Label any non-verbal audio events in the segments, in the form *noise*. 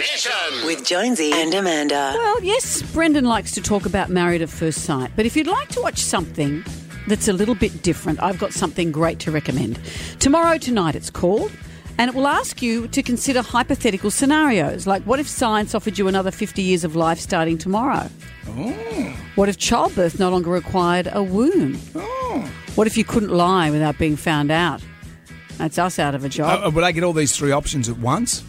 Mission. With Jonesy and Amanda. Well, yes, Brendan likes to talk about Married at First Sight, but if you'd like to watch something that's a little bit different, I've got something great to recommend. Tomorrow Tonight, it's called. And it will ask you to consider hypothetical scenarios, like what if science offered you another 50 years of life starting tomorrow? What if childbirth no longer required a womb? What if you couldn't lie without being found out? That's us out of a job. Uh, will I get all these three options at once?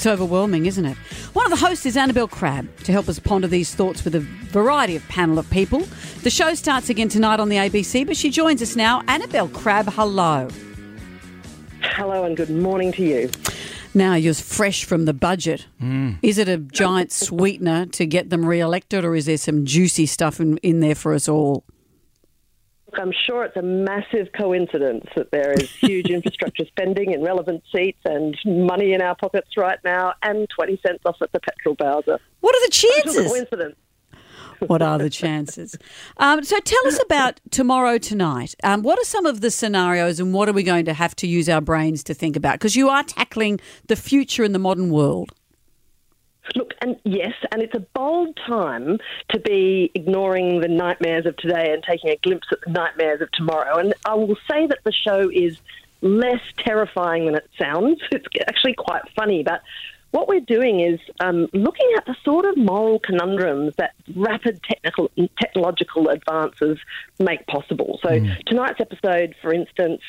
It's overwhelming, isn't it? One of the hosts is Annabel Crabb to help us ponder these thoughts with a variety of panel of people. The show starts again tonight on the ABC, but she joins us now. Annabel Crabb, hello. Hello and good morning to you. Now you're fresh from the budget. Mm. Is it a giant sweetener to get them re-elected, or is there some juicy stuff in, in there for us all? I'm sure it's a massive coincidence that there is huge *laughs* infrastructure spending in relevant seats and money in our pockets right now and 20 cents off at the petrol bowser. What are the chances? coincidence. what are the chances? Um, so tell us about tomorrow tonight. Um, what are some of the scenarios, and what are we going to have to use our brains to think about? Because you are tackling the future in the modern world. Look, and yes, and it's a bold time to be ignoring the nightmares of today and taking a glimpse at the nightmares of tomorrow. And I will say that the show is less terrifying than it sounds. *laughs* It's actually quite funny, but what we're doing is um, looking at the sort of moral conundrums that rapid technical technological advances make possible. So tonight's episode, for instance,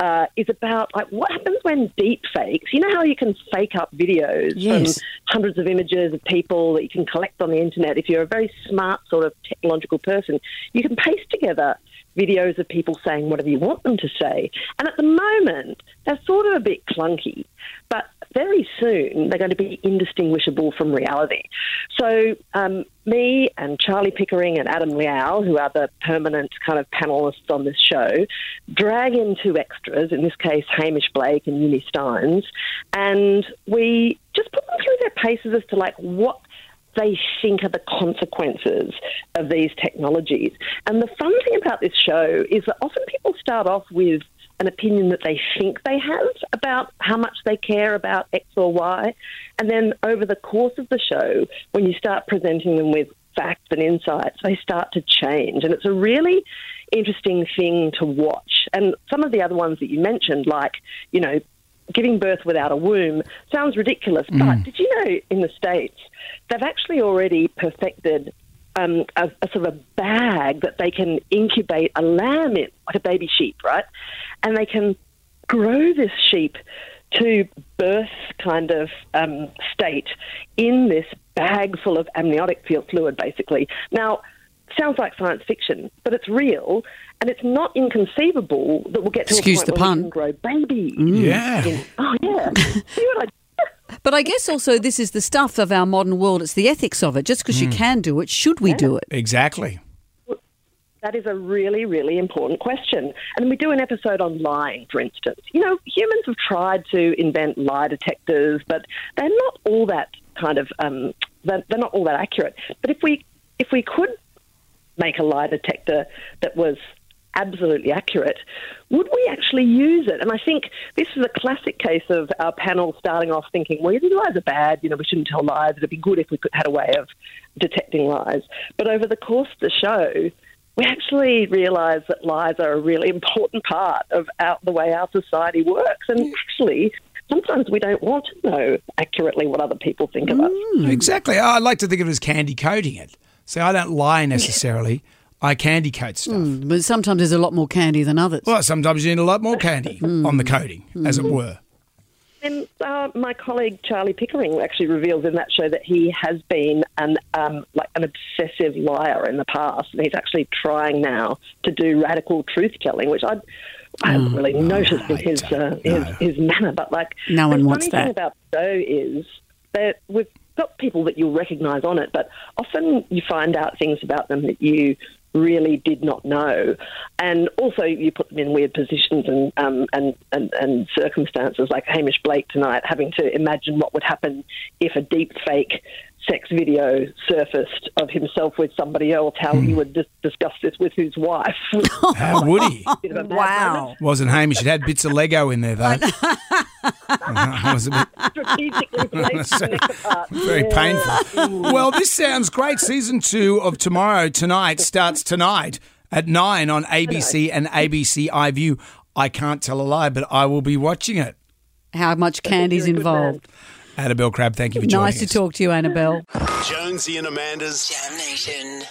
uh, is about like what happens when deep fakes. You know how you can fake up videos Yes. from hundreds of images of people that you can collect on the internet. If you're a very smart sort of technological person, you can paste together videos of people saying whatever you want them to say. And at the moment, they're sort of a bit clunky, but very soon they're going to be indistinguishable from reality. So, um, me and Charlie Pickering and Adam Liaw, who are the permanent kind of panelists on this show, drag in two extras, in this case, Hamish Blake and Yumi Stynes, and we just put them through their paces as to like what they think are the consequences of these technologies. And the fun thing about this show is that often people start off with an opinion that they think they have about how much they care about X or Y. And then over the course of the show, when you start presenting them with facts and insights, they start to change. And it's a really interesting thing to watch. And some of the other ones that you mentioned, like, you know, giving birth without a womb sounds ridiculous, mm. but did you know in the States they've actually already perfected um, a, a sort of a bag that they can incubate a lamb in, like a baby sheep, right? And they can grow this sheep to birth kind of um, state in this bag full of amniotic fluid, basically. Now, sounds like science fiction, but it's real, and it's not inconceivable that we'll get to Excuse a the point where pun. we can grow babies. Yeah. in- oh yeah, *laughs* see what I But I guess also this is the stuff of our modern world. It's the ethics of it. Just because you can do it, should we do it? Exactly. That is a really, really important question. And we do an episode on lying, for instance. You know, humans have tried to invent lie detectors, but they're not all that kind of um, they're, they're not all that accurate. But if we if we could make a lie detector that was absolutely accurate, would we actually use it? And I think this is a classic case of our panel starting off thinking, well, lies are bad, you know, we shouldn't tell lies. It'd be good if we could had a way of detecting lies. But over the course of the show, we actually realise that lies are a really important part of our, the way our society works. And mm. actually, sometimes we don't want to know accurately what other people think of us. Mm, exactly. I like to think of it as candy coating it. See, I don't lie necessarily. I candy coat stuff. But sometimes there's a lot more candy than others. Well, sometimes you need a lot more candy *laughs* on the coating, as it were. And uh, my colleague Charlie Pickering actually reveals in that show that he has been an um, like an obsessive liar in the past, and he's actually trying now to do radical truth telling, which I. I haven't really noticed in his, uh, his his manner, but like No one the wants funny thing about the show is that we've got people that you'll recognise on it, but often you find out things about them that you really did not know, and also you put them in weird positions and um, and, and and circumstances, like Hamish Blake tonight having to imagine what would happen if a deep fake sex video surfaced of himself with somebody else, how he would dis- discuss this with his wife. How would he? *laughs* Bit of a mad Wow. moment. Wasn't Hamish. It had bits of Lego in there, though. *laughs* *laughs* *laughs* it was a bit Strategically *laughs* placed So- neck apart. very painful. Mm. Well, this sounds great. Season two of Tomorrow Tonight starts tonight at nine on ABC and ABC iView. I can't tell a lie, but I will be watching it. How much candy's you're a good man. involved? Annabel Crabb, thank you for joining Nice to talk to you, Annabelle. Jonesy and Amanda's Jam Nation.